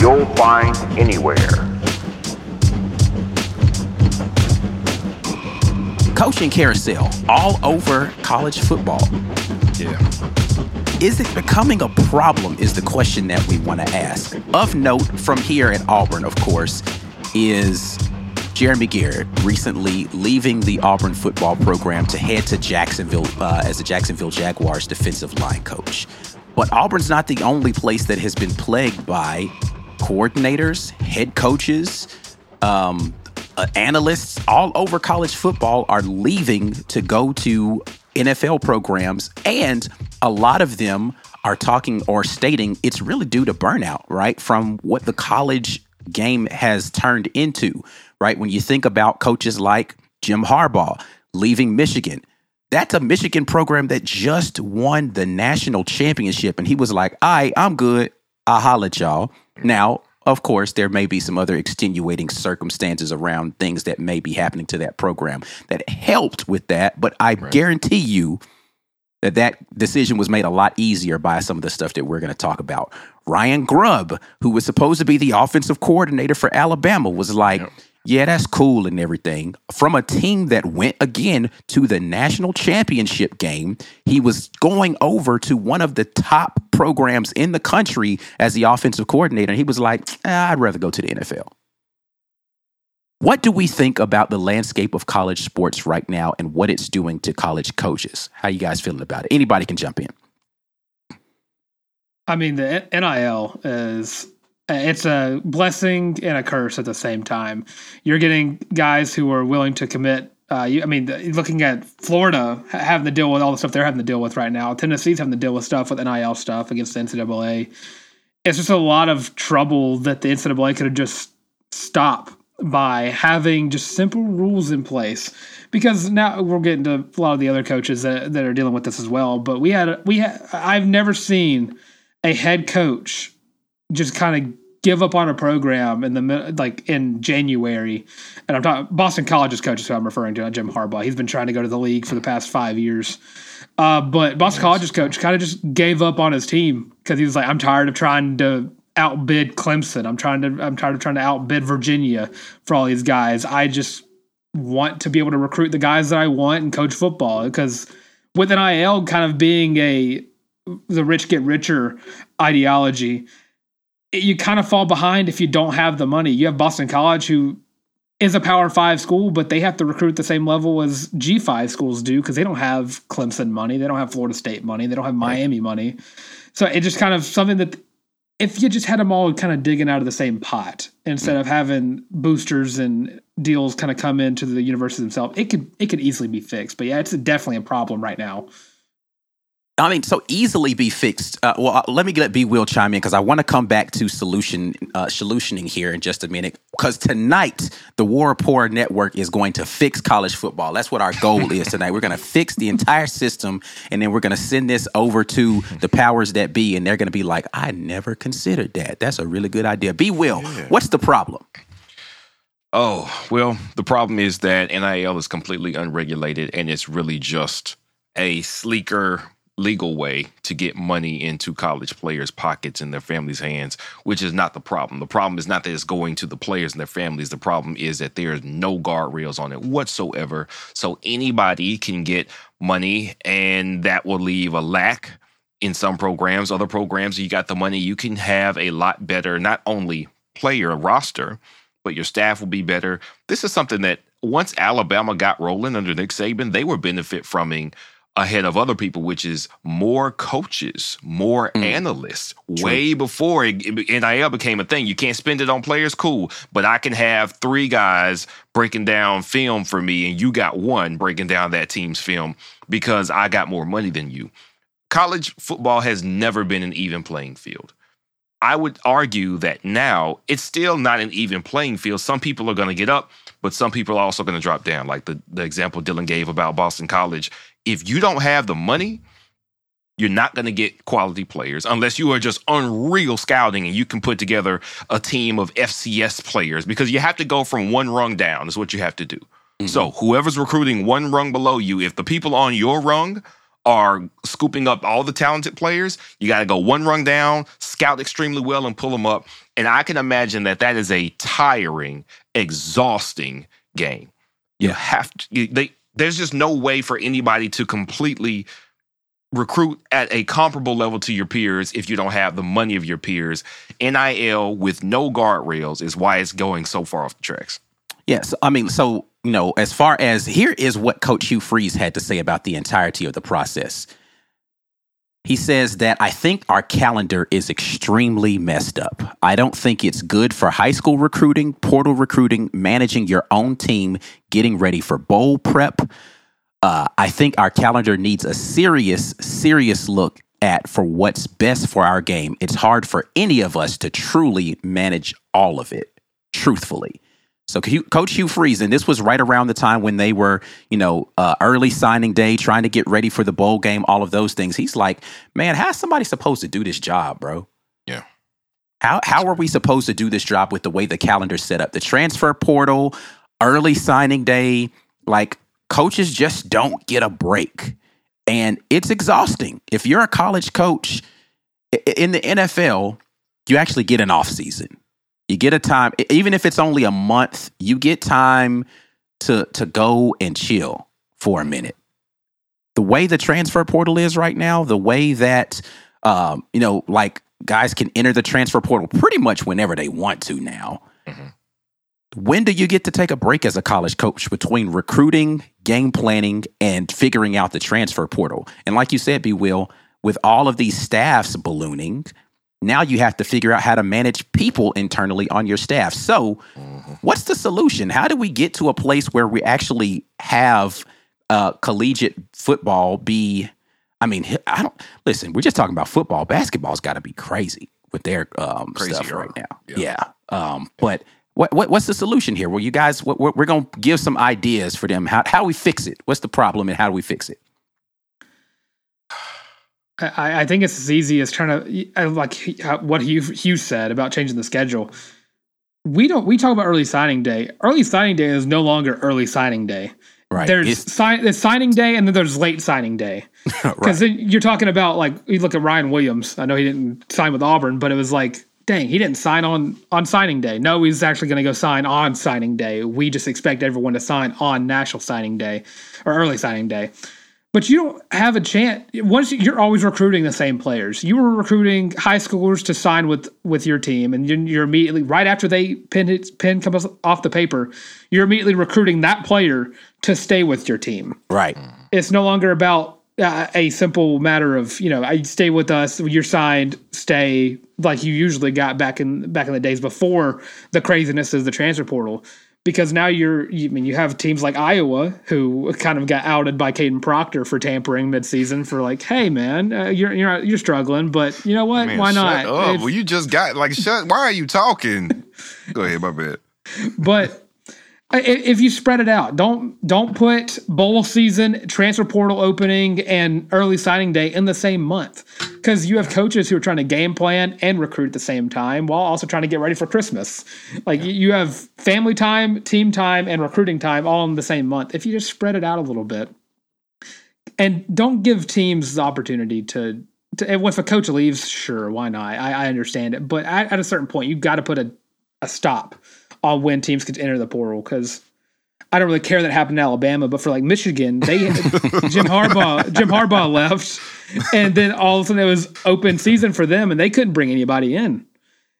you'll find anywhere. Coaching carousel all over college football. Yeah. Is it becoming a problem? Is the question that we want to ask. Of note, from here at Auburn, of course, is Jeremy Garrett recently leaving the Auburn football program to head to Jacksonville uh, as the Jacksonville Jaguars defensive line coach. But Auburn's not the only place that has been plagued by coordinators, head coaches, um, uh, analysts all over college football are leaving to go to NFL programs, and a lot of them are talking or stating it's really due to burnout, right? From what the college game has turned into, right? When you think about coaches like Jim Harbaugh leaving Michigan, that's a Michigan program that just won the national championship. And he was like, right, I'm good. I'll holler at y'all. Now, of course, there may be some other extenuating circumstances around things that may be happening to that program that helped with that. But I guarantee you that that decision was made a lot easier by some of the stuff that we're going to talk about. Ryan Grubb, who was supposed to be the offensive coordinator for Alabama, was like, yeah, that's cool and everything. From a team that went again to the national championship game, he was going over to one of the top programs in the country as the offensive coordinator. And he was like, "Ah, I'd rather go to the NFL. What do we think about the landscape of college sports right now and what it's doing to college coaches? How you guys feeling about it? Anybody can jump in. I mean, the NIL is it's a blessing and a curse at the same time. You're getting guys who are willing to commit. Uh, you, I mean, the, looking at Florida having to deal with all the stuff they're having to deal with right now. Tennessee's having to deal with stuff with NIL stuff against the NCAA. It's just a lot of trouble that the NCAA could have just stopped by having just simple rules in place. Because now we're getting to a lot of the other coaches that, that are dealing with this as well. But we had we had I've never seen a head coach just kind of give up on a program in the like in January, and I'm talking Boston College's coach is who I'm referring to, Jim Harbaugh. He's been trying to go to the league for the past five years, uh, but Boston College's coach kind of just gave up on his team because he was like, I'm tired of trying to outbid Clemson. I'm trying to I'm tired of trying to outbid Virginia for all these guys. I just want to be able to recruit the guys that I want and coach football because with NIL kind of being a the rich get richer ideology you kind of fall behind if you don't have the money. You have Boston College, who is a Power Five school, but they have to recruit the same level as G five schools do because they don't have Clemson money, they don't have Florida State money, they don't have Miami money. So it just kind of something that if you just had them all kind of digging out of the same pot instead of having boosters and deals kind of come into the university themselves, it could it could easily be fixed. But yeah, it's definitely a problem right now. I mean, so easily be fixed. Uh, well, uh, let me let B Will chime in because I want to come back to solution uh, solutioning here in just a minute. Because tonight, the War Rapport Network is going to fix college football. That's what our goal is tonight. We're going to fix the entire system, and then we're going to send this over to the powers that be, and they're going to be like, "I never considered that. That's a really good idea." B Will, what's the problem? Oh, well, the problem is that NIL is completely unregulated and it's really just a sleeker legal way to get money into college players' pockets and their families' hands, which is not the problem. The problem is not that it's going to the players and their families. The problem is that there's no guardrails on it whatsoever. So anybody can get money, and that will leave a lack in some programs. Other programs, you got the money, you can have a lot better, not only player roster, but your staff will be better. This is something that once Alabama got rolling under Nick Saban, they were benefit from ahead of other people, which is more coaches, more mm. analysts. Way before it- NIL became a thing, you can't spend it on players, cool, but I can have three guys breaking down film for me, and you got one breaking down that team's film because I got more money than you. College football has never been an even playing field. I would argue that now it's still not an even playing field. Some people are going to get up, but some people are also going to drop down. Like the, the example Dylan gave about Boston College. If you don't have the money, you're not going to get quality players unless you are just unreal scouting and you can put together a team of FCS players because you have to go from one rung down, is what you have to do. Mm-hmm. So, whoever's recruiting one rung below you, if the people on your rung are scooping up all the talented players, you got to go one rung down, scout extremely well, and pull them up. And I can imagine that that is a tiring, exhausting game. You have to, you, they, there's just no way for anybody to completely recruit at a comparable level to your peers if you don't have the money of your peers. NIL with no guardrails is why it's going so far off the tracks. Yes. I mean, so, you know, as far as here is what Coach Hugh Freeze had to say about the entirety of the process. He says that I think our calendar is extremely messed up. I don't think it's good for high school recruiting, portal recruiting, managing your own team, getting ready for bowl prep. Uh, I think our calendar needs a serious, serious look at for what's best for our game. It's hard for any of us to truly manage all of it, truthfully. So, Coach Hugh Freeze, and this was right around the time when they were, you know, uh, early signing day, trying to get ready for the bowl game, all of those things. He's like, man, how's somebody supposed to do this job, bro? Yeah. How how are we supposed to do this job with the way the calendar's set up? The transfer portal, early signing day, like coaches just don't get a break. And it's exhausting. If you're a college coach in the NFL, you actually get an off season. You get a time, even if it's only a month, you get time to to go and chill for a minute. The way the transfer portal is right now, the way that um, you know, like guys can enter the transfer portal pretty much whenever they want to now. Mm-hmm. When do you get to take a break as a college coach between recruiting, game planning, and figuring out the transfer portal? And like you said, B. Will, with all of these staffs ballooning, now you have to figure out how to manage people internally on your staff. So, mm-hmm. what's the solution? How do we get to a place where we actually have uh, collegiate football be? I mean, I don't listen. We're just talking about football. Basketball's got to be crazy with their um, stuff right now. Yeah, yeah. Um, but what, what what's the solution here? Well, you guys, what, we're going to give some ideas for them. How how we fix it? What's the problem, and how do we fix it? I, I think it's as easy as trying to like uh, what Hugh, Hugh said about changing the schedule. We don't. We talk about early signing day. Early signing day is no longer early signing day. Right. There's sign, there's signing day and then there's late signing day. Because right. you're talking about like you look at Ryan Williams. I know he didn't sign with Auburn, but it was like dang, he didn't sign on on signing day. No, he's actually going to go sign on signing day. We just expect everyone to sign on national signing day or early signing day. But you don't have a chance. Once you're always recruiting the same players. You were recruiting high schoolers to sign with with your team, and you're immediately right after they pin it, pin comes off the paper, you're immediately recruiting that player to stay with your team. Right. It's no longer about uh, a simple matter of you know I stay with us you're signed stay like you usually got back in back in the days before the craziness of the transfer portal because now you're you I mean you have teams like Iowa who kind of got outed by Kadyn Proctor for tampering midseason for like hey man uh, you're you're you're struggling but you know what? Man, why not? well you just got like shut why are you talking? Go ahead my bad. But if you spread it out, don't don't put bowl season, transfer portal opening, and early signing day in the same month, because you have coaches who are trying to game plan and recruit at the same time while also trying to get ready for Christmas. Like you have family time, team time, and recruiting time all in the same month. If you just spread it out a little bit, and don't give teams the opportunity to. to if a coach leaves, sure, why not? I, I understand it, but at, at a certain point, you've got to put a a stop on when teams could enter the portal because I don't really care that happened in Alabama, but for like Michigan, they Jim Harbaugh Jim Harbaugh left, and then all of a sudden it was open season for them, and they couldn't bring anybody in.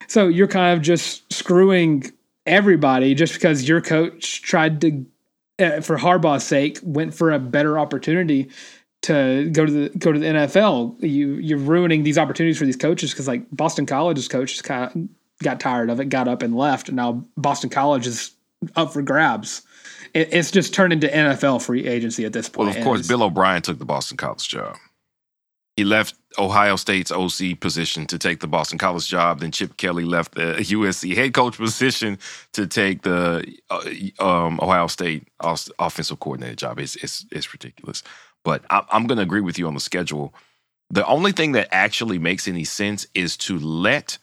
So you're kind of just screwing everybody just because your coach tried to, uh, for Harbaugh's sake, went for a better opportunity to go to the go to the NFL. You you're ruining these opportunities for these coaches because like Boston College's coach kind of got tired of it, got up and left, and now Boston College is up for grabs. It, it's just turned into NFL free agency at this point. Well, of course, Bill O'Brien took the Boston College job. He left Ohio State's OC position to take the Boston College job. Then Chip Kelly left the USC head coach position to take the uh, um, Ohio State offensive coordinator job. It's it's, it's ridiculous. But I, I'm going to agree with you on the schedule. The only thing that actually makes any sense is to let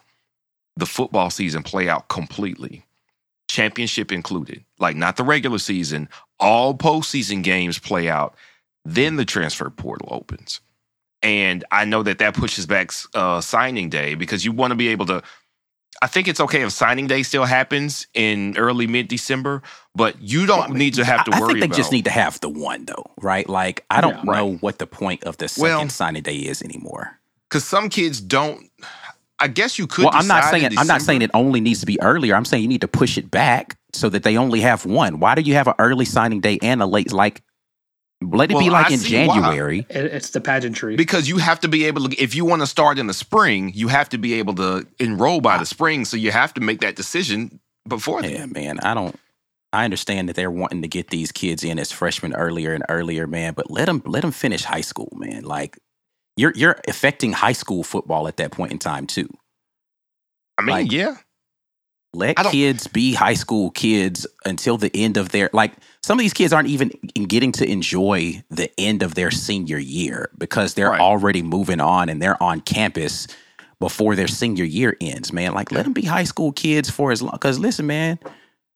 the football season play out completely, championship included, like not the regular season. All postseason games play out, then the transfer portal opens. And I know that that pushes back uh, signing day because you want to be able to. I think it's okay if signing day still happens in early mid December, but you don't need to have to I, worry I think they about. just need to have the one though, right? Like I don't Yeah. know what the point of the second Well, signing day is anymore. because some kids don't. I guess you could. Well, I'm not saying I'm not saying it only needs to be earlier. I'm saying you need to push it back so that they only have one. Why do you have an early signing day and a late like let it be like I in see why. January? It's the pageantry. because you have to be able to. If you want to start in the spring, you have to be able to enroll by the spring. So you have to make that decision before then. Yeah, man. I don't I understand that they're wanting to get these kids in as freshmen earlier and earlier, man, but let them let them finish high school, man. Like you're you're affecting high school football at that point in time too. I mean, Like- yeah, Let kids be high school kids until the end of their like some of these kids aren't even getting to enjoy the end of their senior year because they're Right. already moving on and they're on campus before their senior year ends, man. Like let them be high school kids for as long cuz listen, man.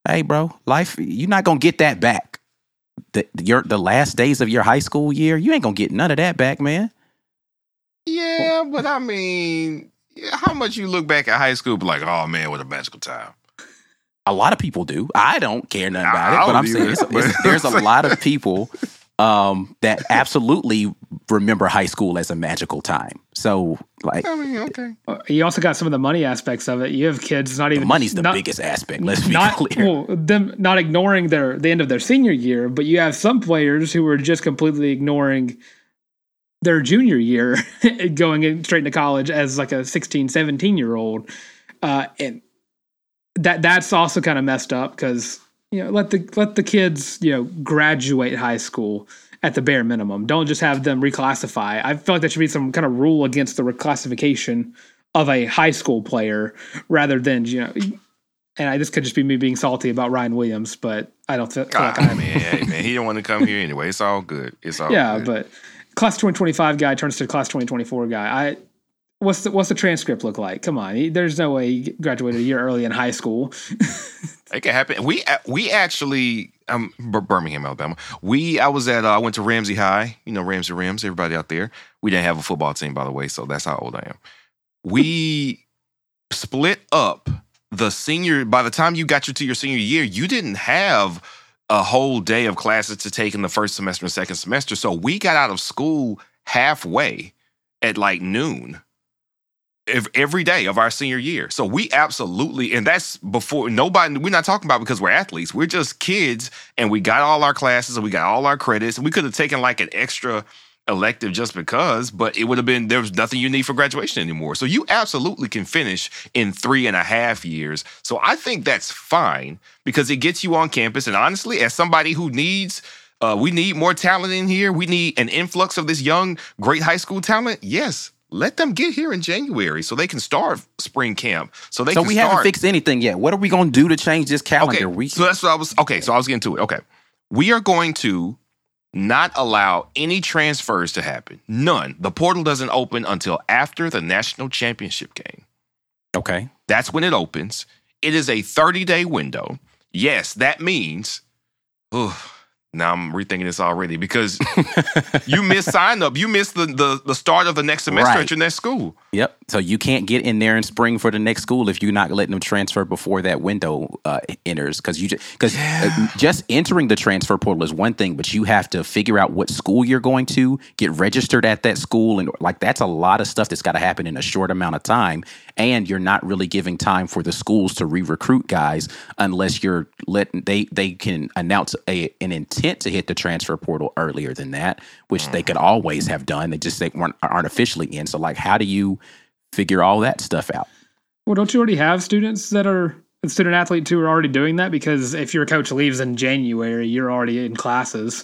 Hey, bro, life you're not going to get that back. The your the last days of your high school year, you ain't going to get none of that back, man. Yeah, but I mean, how much you look back at high school, be like, oh man, what a magical time. A lot of people do. I don't care nothing about I it, but I'm saying it's, it's, there's a lot of people um, that absolutely remember high school as a magical time. So, like, I mean, okay. you also got some of the money aspects of it. You have kids not the even money's the not, biggest aspect. Let's be not clear. well, them not ignoring their the end of their senior year, but you have some players who are just completely ignoring their junior year going in straight into college as like a 16 17 year old uh, and that that's also kind of messed up because you know let the let the kids you know graduate high school at the bare minimum don't just have them reclassify i feel like there should be some kind of rule against the reclassification of a high school player rather than you know and I, this could just be me being salty about Ryan Williams, but I don't feel, feel like Ah, I'm man, hey, man, he don't want to come here anyway. It's all good. It's all good. yeah, good. but class 2025 guy turns to class 2024 guy. I what's the what's the transcript look like? Come on, he, there's no way he graduated a year early in high school. It can happen. We we actually um Bir- Birmingham, Alabama. We I was at uh, I went to Ramsey High. You know Ramsey Rams. Everybody out there. We didn't have a football team, by the way, so that's how old I am. We split up the senior. By the time you got you to your senior year, you didn't have a whole day of classes to take in the first semester and second semester. So we got out of school halfway at like noon ev- every day of our senior year. So we absolutely, and that's before nobody, we're not talking about because we're athletes. We're just kids and we got all our classes and we got all our credits. And we could have taken like an extra elective just because, but it would have been, there was nothing you need for graduation anymore. So you absolutely can finish in three and a half years. So I think that's fine because it gets you on campus. And honestly, as somebody who needs, uh, we need more talent in here. We need an influx of this young, great high school talent. Yes, let them get here in January so they can start spring camp. So they So we start. haven't fixed anything yet. What are we going to do to change this calendar? Okay, we so that's what I was. Okay, so I was getting to it. Okay, we are going to not allow any transfers to happen. None. The portal doesn't open until after the national championship game. okay. That's when it opens. It is a 30 day window. Yes, that means. Ugh, now I'm rethinking this already because you miss sign up. You miss the, the the start of the next semester Right. at your next school. Yep. So you can't get in there in spring for the next school if you're not letting them transfer before that window uh, enters. Because you just because just entering the transfer portal is one thing, but you have to figure out what school you're going to get registered at that school, and like that's a lot of stuff that's got to happen in a short amount of time. And you're not really giving time for the schools to re-recruit guys unless you're letting they they can announce a an intent to hit the transfer portal earlier than that, which they could mm-hmm. always have done. They just they weren't aren't officially in. So like, how do you figure all that stuff out. Well, don't you already have students that are student athletes who are already doing that? Because if your coach leaves in January, you're already in classes.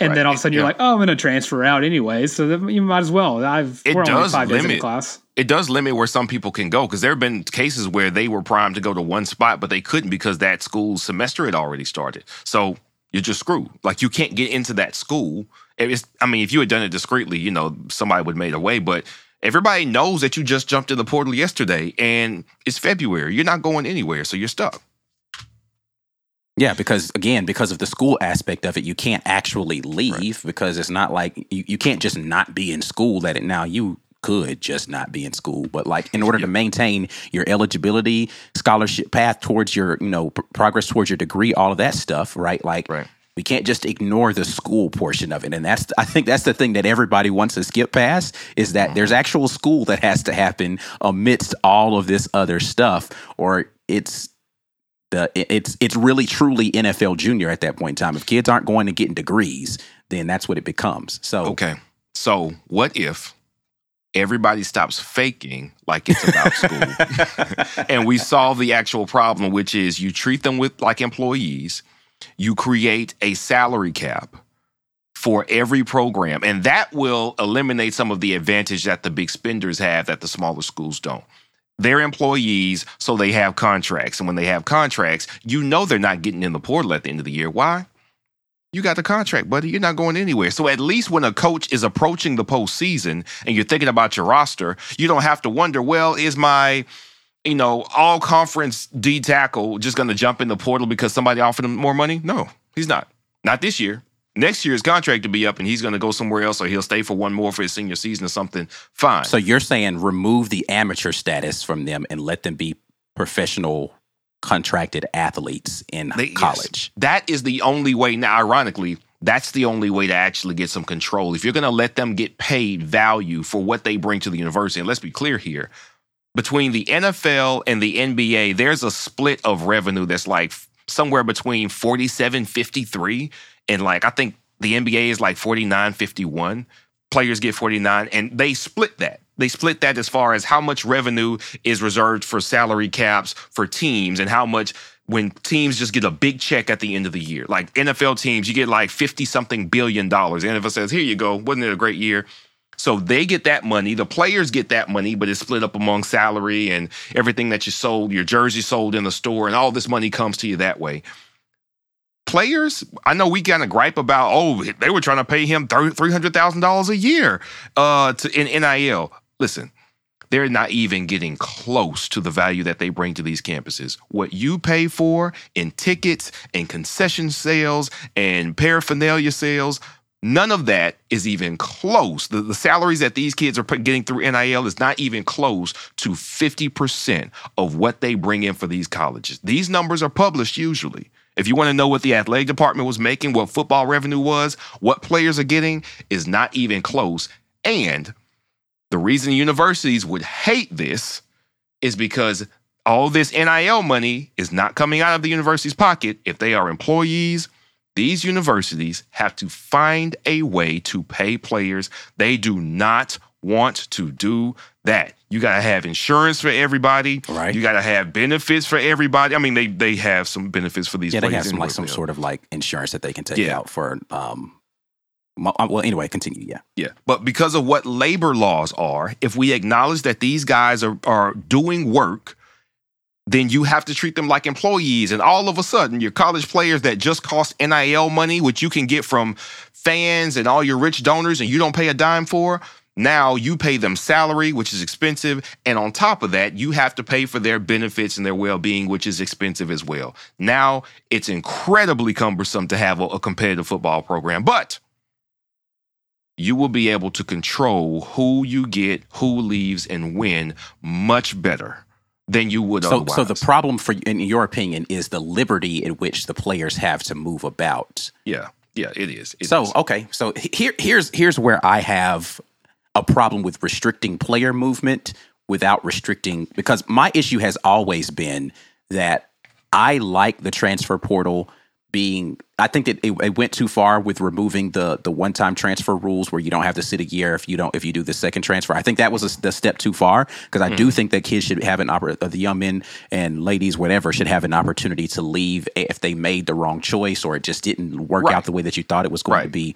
and Right. then all of a sudden you're Yeah. like, oh, I'm going to transfer out anyway, so then you might as well. I've It we're only does five days in limit- class. it does limit where some people can go because there have been cases where they were primed to go to one spot, but they couldn't because that school's semester had already started. So you're just screwed. Like you can't get into that school. It's, I mean, if you had done it discreetly, you know, somebody would have made a way, but everybody knows that you just jumped in the portal yesterday and it's February. You're not going anywhere, so you're stuck. Yeah, because again, because of the school aspect of it, you can't actually leave because it's not like you, you can't just not be in school. That it now you could just not be in school, but like in order to maintain your eligibility, scholarship path towards your you know pr- progress towards your degree, all of that stuff, right? Like. Right. We can't just ignore the school portion of it, and that's I think that's the thing that everybody wants to skip past is that there's mm-hmm. actual school that has to happen amidst all of this other stuff, or it's the it's it's really truly NFL junior at that point in time. If kids aren't going to getting degrees, then that's what it becomes. So Okay. So what if everybody stops faking like it's about school and we solve the actual problem, which is you treat them with like employees, you create a salary cap for every program, and that will eliminate some of the advantage that the big spenders have that the smaller schools don't. They're employees, so they have contracts. And when they have contracts, you know they're not getting in the portal at the end of the year. Why? You got the contract, buddy. You're not going anywhere. So at least when a coach is approaching the postseason and you're thinking about your roster, you don't have to wonder, well, is my, you know, all conference D tackle just going to jump in the portal because somebody offered him more money? No, he's not. Not this year. Next year, his contract to be up and he's going to go somewhere else or he'll stay for one more for his senior season or something. Fine. so you're saying remove the amateur status from them and let them be professional contracted athletes in They- yes. college. That is the only way. Now, ironically, that's the only way to actually get some control. If you're going to let them get paid value for what they bring to the university, and let's be clear here, between the NFL and the NBA, there's a split of revenue that's like somewhere between 47 53 and like I think the NBA is like 49 51. Players get 49 and they split that. They split that as far as how much revenue is reserved for salary caps for teams and how much when teams just get a big check at the end of the year. Like NFL teams, you get like 50 something billion dollars. The NFL says, here you go. Wasn't it a great year? So they get that money. The players get that money, but it's split up among salary and everything that you sold, your jersey sold in the store, and all this money comes to you that way. Players, I know we kind of gripe about, oh, they were trying to pay him $300,000 a year uh, to, in NIL. Listen, they're not even getting close to the value that they bring to these campuses. What you pay for in tickets and concession sales and paraphernalia sales, none of that is even close. The, the salaries that these kids are getting through NIL is not even close to 50% of what they bring in for these colleges. These numbers are published usually. If you want to know what the athletic department was making, what football revenue was, what players are getting, is not even close. And the reason universities would hate this is because all this NIL money is not coming out of the university's pocket. If they are employees, these universities have to find a way to pay players. They do not want to do that. You got to have insurance for everybody. Right. You got to have benefits for everybody. I mean, they they have some benefits for these Yeah, they have some like some sort of like insurance that they can take Yeah. out for um Uh, well anyway, continue, yeah. Yeah. But because of what labor laws are, if we acknowledge that these guys are, are doing work, then you have to treat them like employees. And all of a sudden, your college players that just cost NIL money, which you can get from fans and all your rich donors, and you don't pay a dime for. Now you pay them salary, which is expensive. And on top of that, you have to pay for their benefits and their well being, which is expensive as well. Now it's incredibly cumbersome to have a, a competitive football program. But you will be able to control who you get, who leaves, and when much better than you would So otherwise. so the problem for in your opinion is the liberty in which the players have to move about. yeah, yeah, it is. It so is. okay, so he- here here's here's where I have a problem with restricting player movement without restricting because my issue has always been that I like the transfer portal being I think that it, it, went too far with removing the the one time transfer rules where you don't have to sit a year if you don't if you do the second transfer. I think that was a, the step too far because I mm. do think that kids should have an opportunity. Uh, the young men and ladies whatever should have an opportunity to leave if they made the wrong choice or it just didn't work right. out the way that you thought it was going right. to be.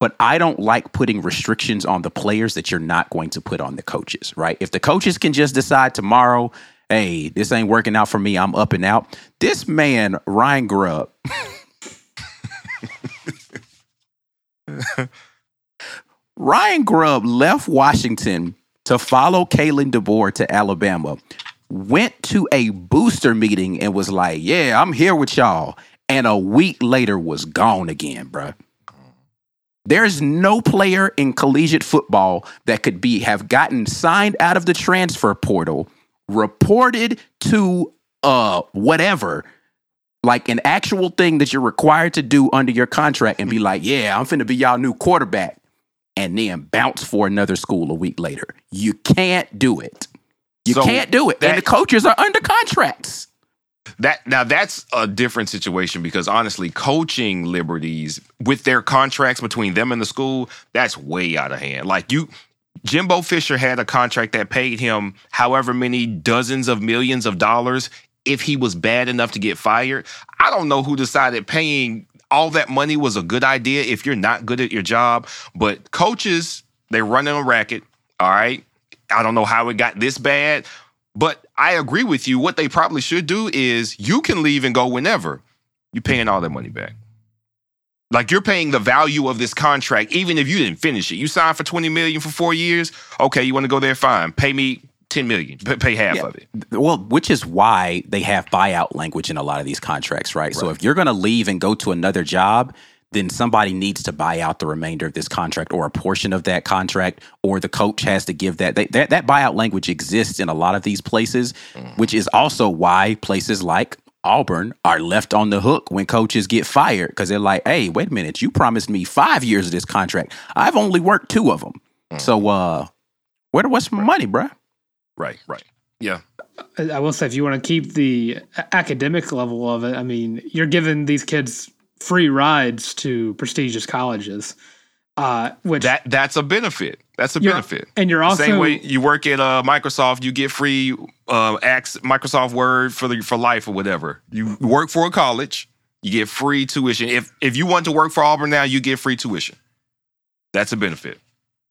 But I don't like putting restrictions on the players that you're not going to put on the coaches, right? If the coaches can just decide tomorrow hey, this ain't working out for me. I'm up and out. This man, Ryan Grubb. Ryan Grubb left Washington to follow Kalen DeBoer to Alabama, went to a booster meeting and was like, Yeah, I'm here with y'all. And a week later was gone again, bruh. There's no player in collegiate football that could be have gotten signed out of the transfer portal reported to uh whatever like an actual thing that you're required to do under your contract and be like, yeah, I'm finna be y'all new quarterback, and then bounce for another school a week later. You can't do it. You so can't do it. That, and the coaches are under contracts. That now that's a different situation because honestly, coaching liberties with their contracts between them and the school, that's way out of hand. Like you Jimbo Fisher had a contract that paid him however many dozens of millions of dollars if he was bad enough to get fired. I don't know who decided paying all that money was a good idea if you're not good at your job, but coaches, they're running a racket, all right? I don't know how it got this bad, but I agree with you. What they probably should do is you can leave and go whenever. You're paying all that money back. Like you're paying the value of this contract, even if you didn't finish it. You signed for 20 million for four years. Okay, you want to go there? Fine. Pay me 10 million. Pay half yeah. of it. Well, which is why they have buyout language in a lot of these contracts, right? right. So if you're going to leave and go to another job, then somebody needs to buy out the remainder of this contract or a portion of that contract, or the coach has to give that. They, that, that buyout language exists in a lot of these places, mm. which is also why places like Auburn are left on the hook when coaches get fired because they're like, hey, wait a minute, you promised me five years of this contract. I've only worked two of them. Mm. So, uh, where what's my money, bruh? Right, right. Yeah. I will say, if you want to keep the academic level of it, I mean, you're giving these kids free rides to prestigious colleges. Uh, which that that's a benefit. That's a benefit. And you're also same way you work at uh, Microsoft, you get free uh, Microsoft Word for the for life or whatever. You work for a college, you get free tuition. If if you want to work for Auburn now, you get free tuition. That's a benefit.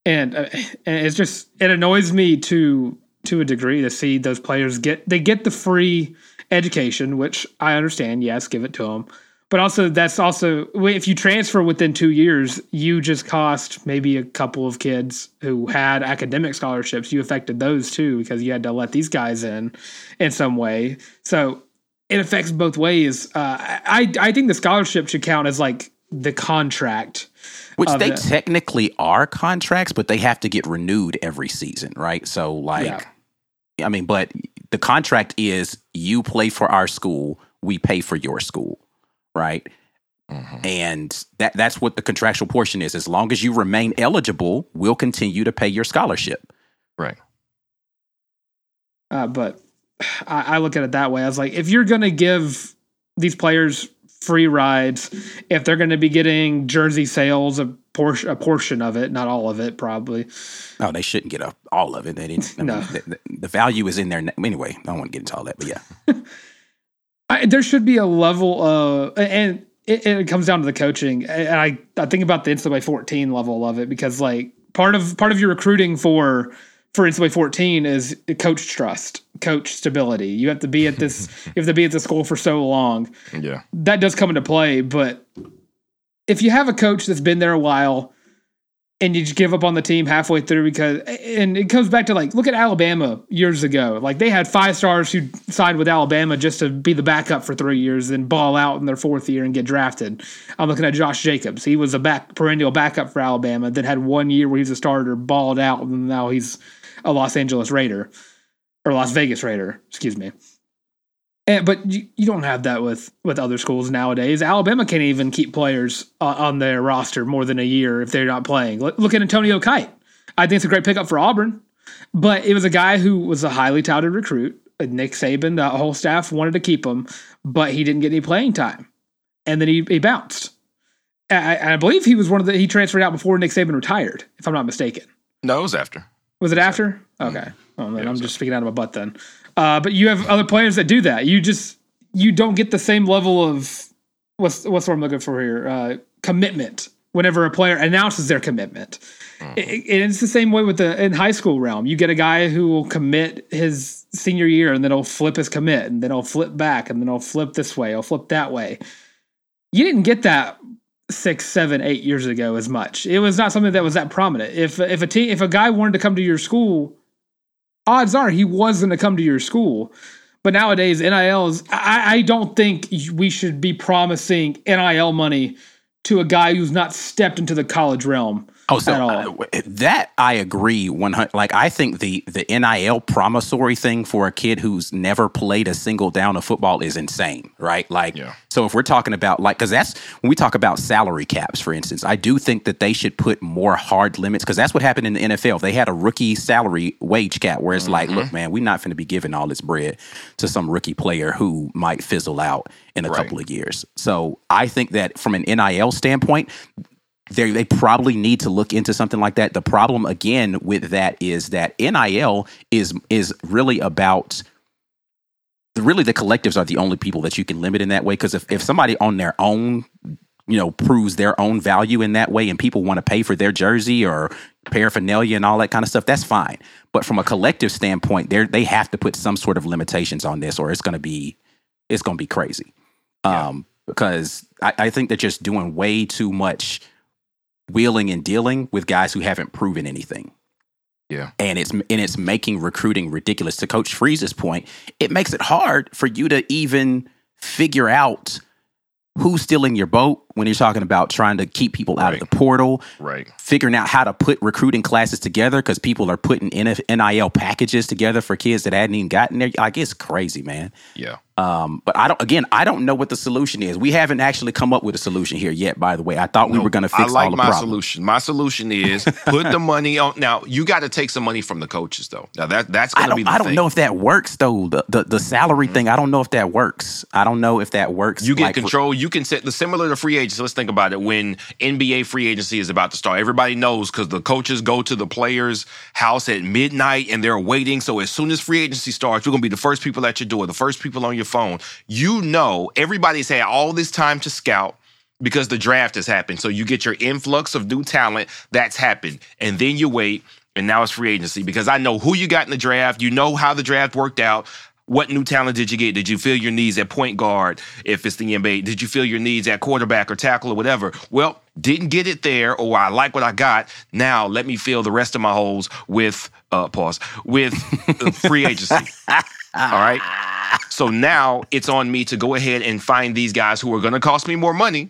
And, uh, and it's just it annoys me to to a degree to see those players get they get the free education, which I understand. Yes, give it to them but also that's also if you transfer within two years you just cost maybe a couple of kids who had academic scholarships you affected those too because you had to let these guys in in some way so it affects both ways uh, i i think the scholarship should count as like the contract which they it. technically are contracts but they have to get renewed every season right so like yeah. i mean but the contract is you play for our school we pay for your school right? Mm-hmm. And that that's what the contractual portion is. As long as you remain eligible, we'll continue to pay your scholarship. Right. Uh, but I, I look at it that way. I was like, if you're going to give these players free rides, if they're going to be getting jersey sales, a portion, a portion of it, not all of it, probably. No, they shouldn't get a, all of it. They didn't. no, mean, the, the, value is in there anyway. I don't want to get into all that, but yeah. I, there should be a level of, and it, it, comes down to the coaching. And I, I think about the NCAA 14 level of it because like part of part of your recruiting for for NCAA 14 is coach trust, coach stability. You have to be at this, you have to be at the school for so long. Yeah, that does come into play. But if you have a coach that's been there a while, and you just give up on the team halfway through because and it comes back to like look at Alabama years ago. Like they had five stars who signed with Alabama just to be the backup for three years, then ball out in their fourth year and get drafted. I'm looking at Josh Jacobs. He was a back perennial backup for Alabama, then had one year where he was a starter, balled out, and now he's a Los Angeles Raider or Las Vegas Raider, excuse me. And, but you, you don't have that with with other schools nowadays. Alabama can't even keep players uh, on their roster more than a year if they're not playing. Look, look at Antonio Kite. I think it's a great pickup for Auburn, but it was a guy who was a highly touted recruit. Nick Saban, the whole staff wanted to keep him, but he didn't get any playing time. and then he, he bounced. I, I believe he was one of the he transferred out before Nick Saban retired, if I'm not mistaken. No, it was after. Was it after? Okay. Oh, then I'm just speaking out of my butt then. Uh, but you have other players that do that. You just you don't get the same level of what's what's what I'm looking for here uh, commitment whenever a player announces their commitment. Mm-hmm. It- it- it's the same way with the in high school realm. You get a guy who will commit his senior year and then he'll flip his commit and then he'll flip back and then he'll flip this way, he'll flip that way. You didn't get that six, seven, eight years ago as much. It was not something that was that prominent. If if a team if a guy wanted to come to your school, odds are he was going to come to your school. But nowadays, NILs, I, I don't think we should be promising NIL money to a guy who's not stepped into the college realm Oh, so uh, that I agree one hundred. Like I think the the NIL promissory thing for a kid who's never played a single down of football is insane, right? Like, Yeah. so if we're talking about like, because that's when we talk about salary caps, for instance, I do think that they should put more hard limits because that's what happened in the NFL. They had a rookie salary wage cap where it's like, look, man, we're not going to be giving all this bread to some rookie player who might fizzle out in a Right. couple of years. So I think that from an NIL standpoint, they they probably need to look into something like that. The problem again with that is that NIL is is really about really the collectives are the only people that you can limit in that way. Because if, if somebody on their own you know proves their own value in that way and people want to pay for their jersey or paraphernalia and all that kind of stuff that's fine. But from a collective standpoint they they have to put some sort of limitations on this or it's going to be it's going to be crazy. Um because I, I think they're just doing way too much wheeling and dealing with guys who haven't proven anything Yeah. and it's and it's making recruiting ridiculous. To Coach Freeze's point, it makes it hard for you to even figure out who's still in your boat when you're talking about trying to keep people out of the portal, Right. figuring out how to put recruiting classes together because people are putting NIL packages together for kids that hadn't even gotten there. Like it's crazy, man. Yeah. Um, but I don't. Again, I don't know what the solution is. We haven't actually come up with a solution here yet. By the way, I thought we were going to I fix like all the my problems. solution. My solution is put the money on. Now you got to take some money from the coaches, though. Now that that's going to be I don't thing. know if that works though. The the, the salary thing. I don't know if that works. I don't know if that works. You get like, control. You can set the similar to free agency. Let's think about it. When NBA free agency is about to start, everybody knows because the coaches go to the players' house at midnight and they're waiting. So as soon as free agency starts, you're gonna be the first people at your door, the first people on your phone. You know, everybody's had all this time to scout because the draft has happened. So you get your influx of new talent that's happened, and then you wait. And now it's free agency because I know who you got in the draft. You know how the draft worked out. What new talent did you get? Did you feel your needs at point guard if it's the NBA? Did you feel your needs at quarterback or tackle or whatever? Well, didn't get it there, or I like what I got. Now let me fill the rest of my holes with uh pause with uh, free agency. All right. So now it's on me to go ahead and find these guys who are going to cost me more money.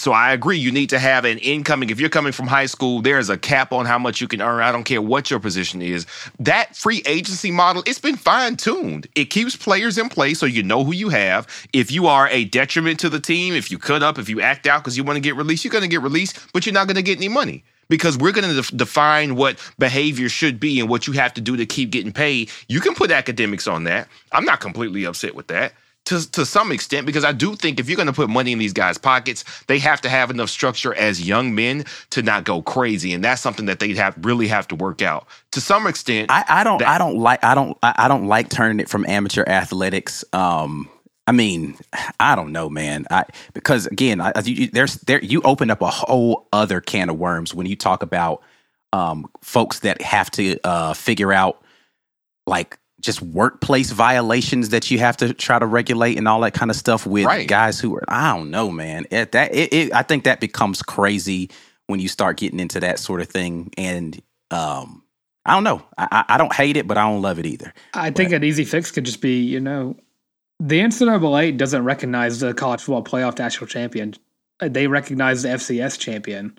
So I agree. You need to have an incoming. If you're coming from high school, there's a cap on how much you can earn. I don't care what your position is. That free agency model, it's been fine tuned. It keeps players in place so you know who you have. If you are a detriment to the team, if you cut up, if you act out because you want to get released, you're going to get released, but you're not going to get any money because we're going to def- define what behavior should be and what you have to do to keep getting paid. You can put academics on that. I'm not completely upset with that to, to some extent because I do think if you're going to put money in these guys' pockets, they have to have enough structure as young men to not go crazy, and that's something that they have really have to work out to some extent. I, I don't. that- I don't like. I don't. I, don't like turning it from amateur athletics. Um. I mean, I don't know, man. I because again, I, you, you- there's there you open up a whole other can of worms when you talk about um folks that have to uh figure out like just workplace violations that you have to try to regulate and all that kind of stuff with Right. guys who are I don't know, man. It, that it, it, I think that becomes crazy when you start getting into that sort of thing, and um, I don't know. I, I I don't hate it, but I don't love it either. I think an easy fix could just be, you know, the NCAA doesn't recognize the college football playoff national champion. They recognize the FCS champion.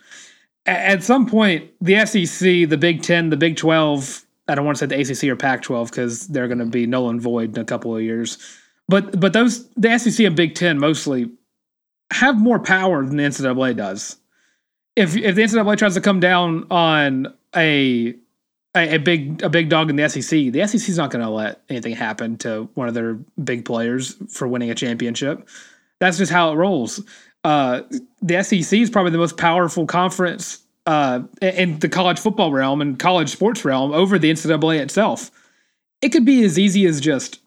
A- At some point, the SEC, the Big Ten, the Big Twelve. I don't want to say the ACC or Pac-12 because they're going to be null and void in a couple of years. But but those the SEC and Big Ten mostly have more power than the NCAA does. If if the NCAA tries to come down on a a, a big a big dog in the SEC, the SEC's not going to let anything happen to one of their big players for winning a championship. That's just how it rolls. Uh, the SEC is probably the most powerful conference uh, in the college football realm and college sports realm over the NCAA itself. It could be as easy as just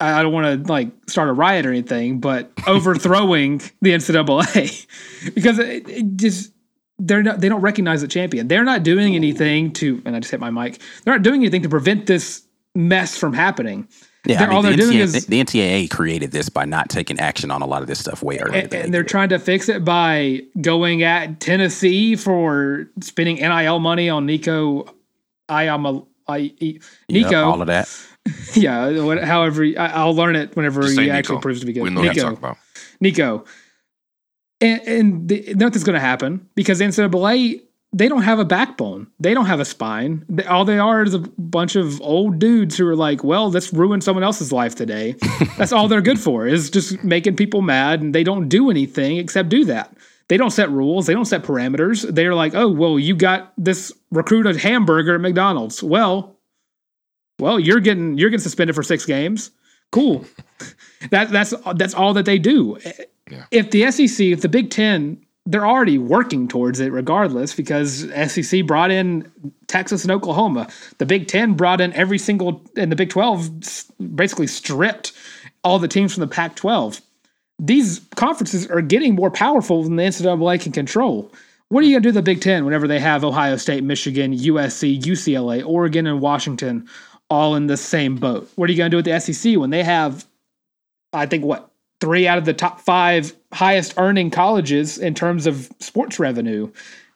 I don't want to like start a riot or anything, but overthrowing the NCAA because it, it just they're not they don't recognize the champion. They're not doing anything to and I just hit my mic. They're not doing anything to prevent this mess from happening. Yeah, They're- I mean, all the, they're doing NCAA, is- the NCAA created this by not taking action on a lot of this stuff way earlier. and, and they they're trying to fix it by going at Tennessee for spending NIL money on Nico. I am a I, Yep, Nico. all of that. yeah, what, however, I, I'll learn it whenever Just he actually Nico. proves to be good. We know what Nico. talk about. Nico. And, and the, nothing's going to happen because the NCAA, they don't have a backbone. They don't have a spine. They- all they are is a bunch of old dudes who are like, well, let's ruin someone else's life today. That's all they're good for is just making people mad. And they don't do anything except do that. They don't set rules. They don't set parameters. They're like, oh, well, you got this recruited hamburger at McDonald's. Well, well, you're getting you're getting suspended for six games. Cool. that that's that's all that they do. If the SEC, if the Big Ten, they're already working towards it regardless because SEC brought in Texas and Oklahoma. The Big Ten brought in every single, and the Big Twelve basically stripped all the teams from the Pac twelve. These conferences are getting more powerful than the NCAA can control. What are you going to do the Big Ten whenever they have Ohio State, Michigan, USC, UCLA, Oregon, and Washington all in the same boat? What are you going to do with the SEC when they have, I think, what, three out of the top five highest earning colleges in terms of sports revenue?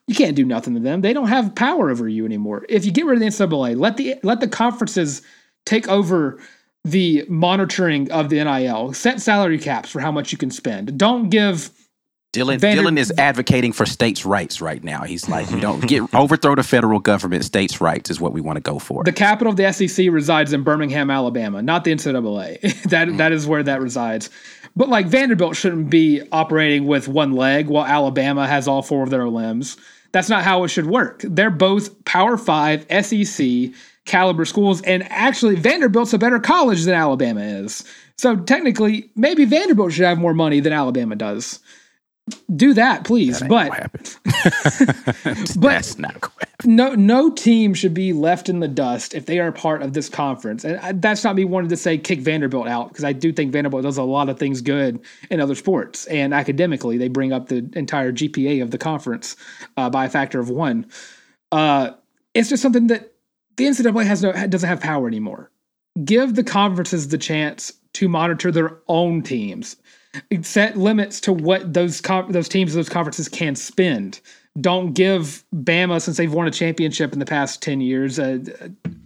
You can't do nothing to them. They don't have power over you anymore. If you get rid of the NCAA, let the let the conferences take over the monitoring of the NIL. Set salary caps for how much you can spend. Don't give Dylan, Vander- Dylan is advocating for states' rights right now. He's like, you don't get overthrow the federal government. States' rights is what we want to go for. the capital of the SEC resides in Birmingham, Alabama, not the NCAA. that that is where that resides. But like Vanderbilt shouldn't be operating with one leg while Alabama has all four of their limbs. That's not how it should work. They're both Power Five SEC caliber schools, and actually Vanderbilt's a better college than Alabama is. So technically, maybe Vanderbilt should have more money than Alabama does. Do that, please. That ain't but. That's not no no team should be left in the dust if they are part of this conference. And I, that's not me wanting to say kick Vanderbilt out because I do think Vanderbilt does a lot of things good in other sports and academically they bring up the entire GPA of the conference uh, by a factor of one. Uh, it's just something that the NCAA has no doesn't have power anymore. Give the conferences the chance to monitor their own teams. Set limits to what those those teams, those conferences can spend. Don't give Bama, since they've won a championship in the past ten years, uh,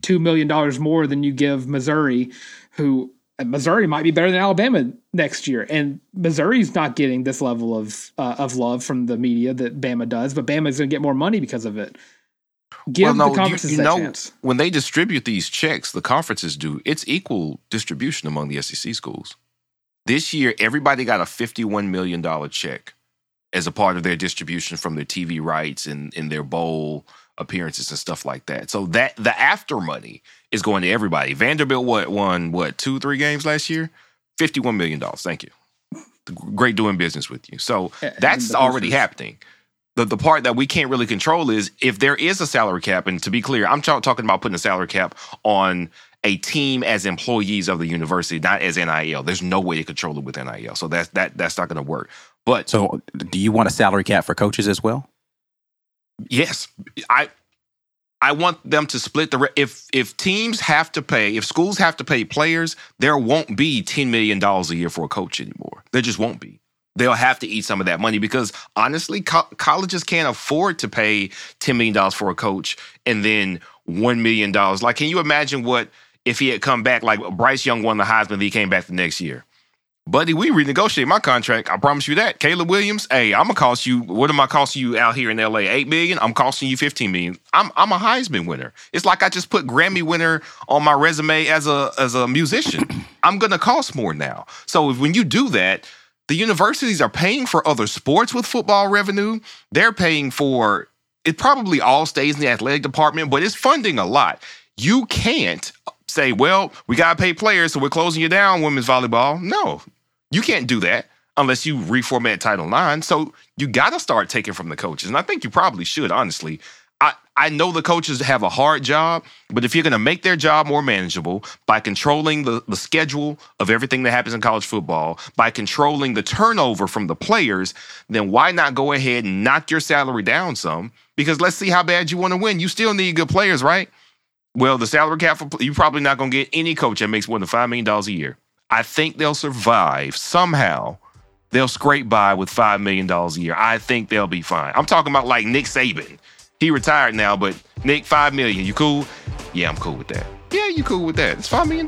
two million dollars more than you give Missouri, who uh, Missouri might be better than Alabama next year, and Missouri's not getting this level of uh, of love from the media that Bama does, but Bama's going to get more money because of it. Give well, no, the you- conferences you, that know, chance. when they distribute these checks, the conferences do, it's equal distribution among the SEC schools. This year, everybody got a $51 million check as a part of their distribution from their TV rights and, and their bowl appearances and stuff like that. So that the after money is going to everybody. Vanderbilt what won what two three games last year, fifty one million dollars. Thank you. Great doing business with you. So that's already happening. The, the part that we can't really control is if there is a salary cap, and to be clear, I'm ta- talking about putting a salary cap on a team as employees of the university, not as NIL. There's no way to control it with NIL, so that's that that's not going to work. But So, do you want a salary cap for coaches as well? Yes, I I want them to split the re- if if teams have to pay if schools have to pay players, there won't be ten million dollars a year for a coach anymore. There just won't be. They'll have to eat some of that money because honestly, co- colleges can't afford to pay ten million dollars for a coach and then one million dollars. Like, can you imagine what if he had come back? Like Bryce Young won the Heisman, he came back the next year. Buddy, we renegotiate my contract. I promise you that. Caleb Williams, hey, I'm gonna cost you. What am I costing you out here in LA? Eight million. I'm costing you fifteen million. I'm I'm a Heisman winner. It's like I just put Grammy winner on my resume as a as a musician. I'm gonna cost more now. So when you do that, the universities are paying for other sports with football revenue. They're paying for it. Probably all stays in the athletic department, but it's funding a lot. You can't say, well, we gotta pay players, so we're closing you down, women's volleyball. No, you can't do that. unless you reformat Title IX. So you got to start taking from the coaches. And I think you probably should, honestly. I, I know the coaches have a hard job, but if you're going to make their job more manageable by controlling the, the schedule of everything that happens in college football, by controlling the turnover from the players, then why not go ahead and knock your salary down some? Because let's see how bad you want to win. You still need good players, right? Well, the salary cap, for, you're probably not going to get any coach that makes more than $5 million a year. I think they'll survive somehow. They'll scrape by with $5 million a year. I think they'll be fine. I'm talking about like Nick Saban. He retired now, but Nick, 5 million. You cool? Yeah, I'm cool with that. Yeah, you cool with that. It's $5 million.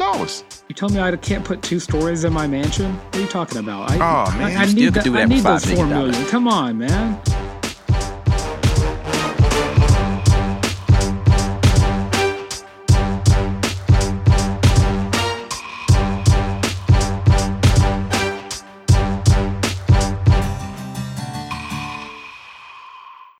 You told me I can't put two stories in my mansion? What are you talking about? I, Oh, man, I, I need, that, I need for those $5 four million. Come on, man.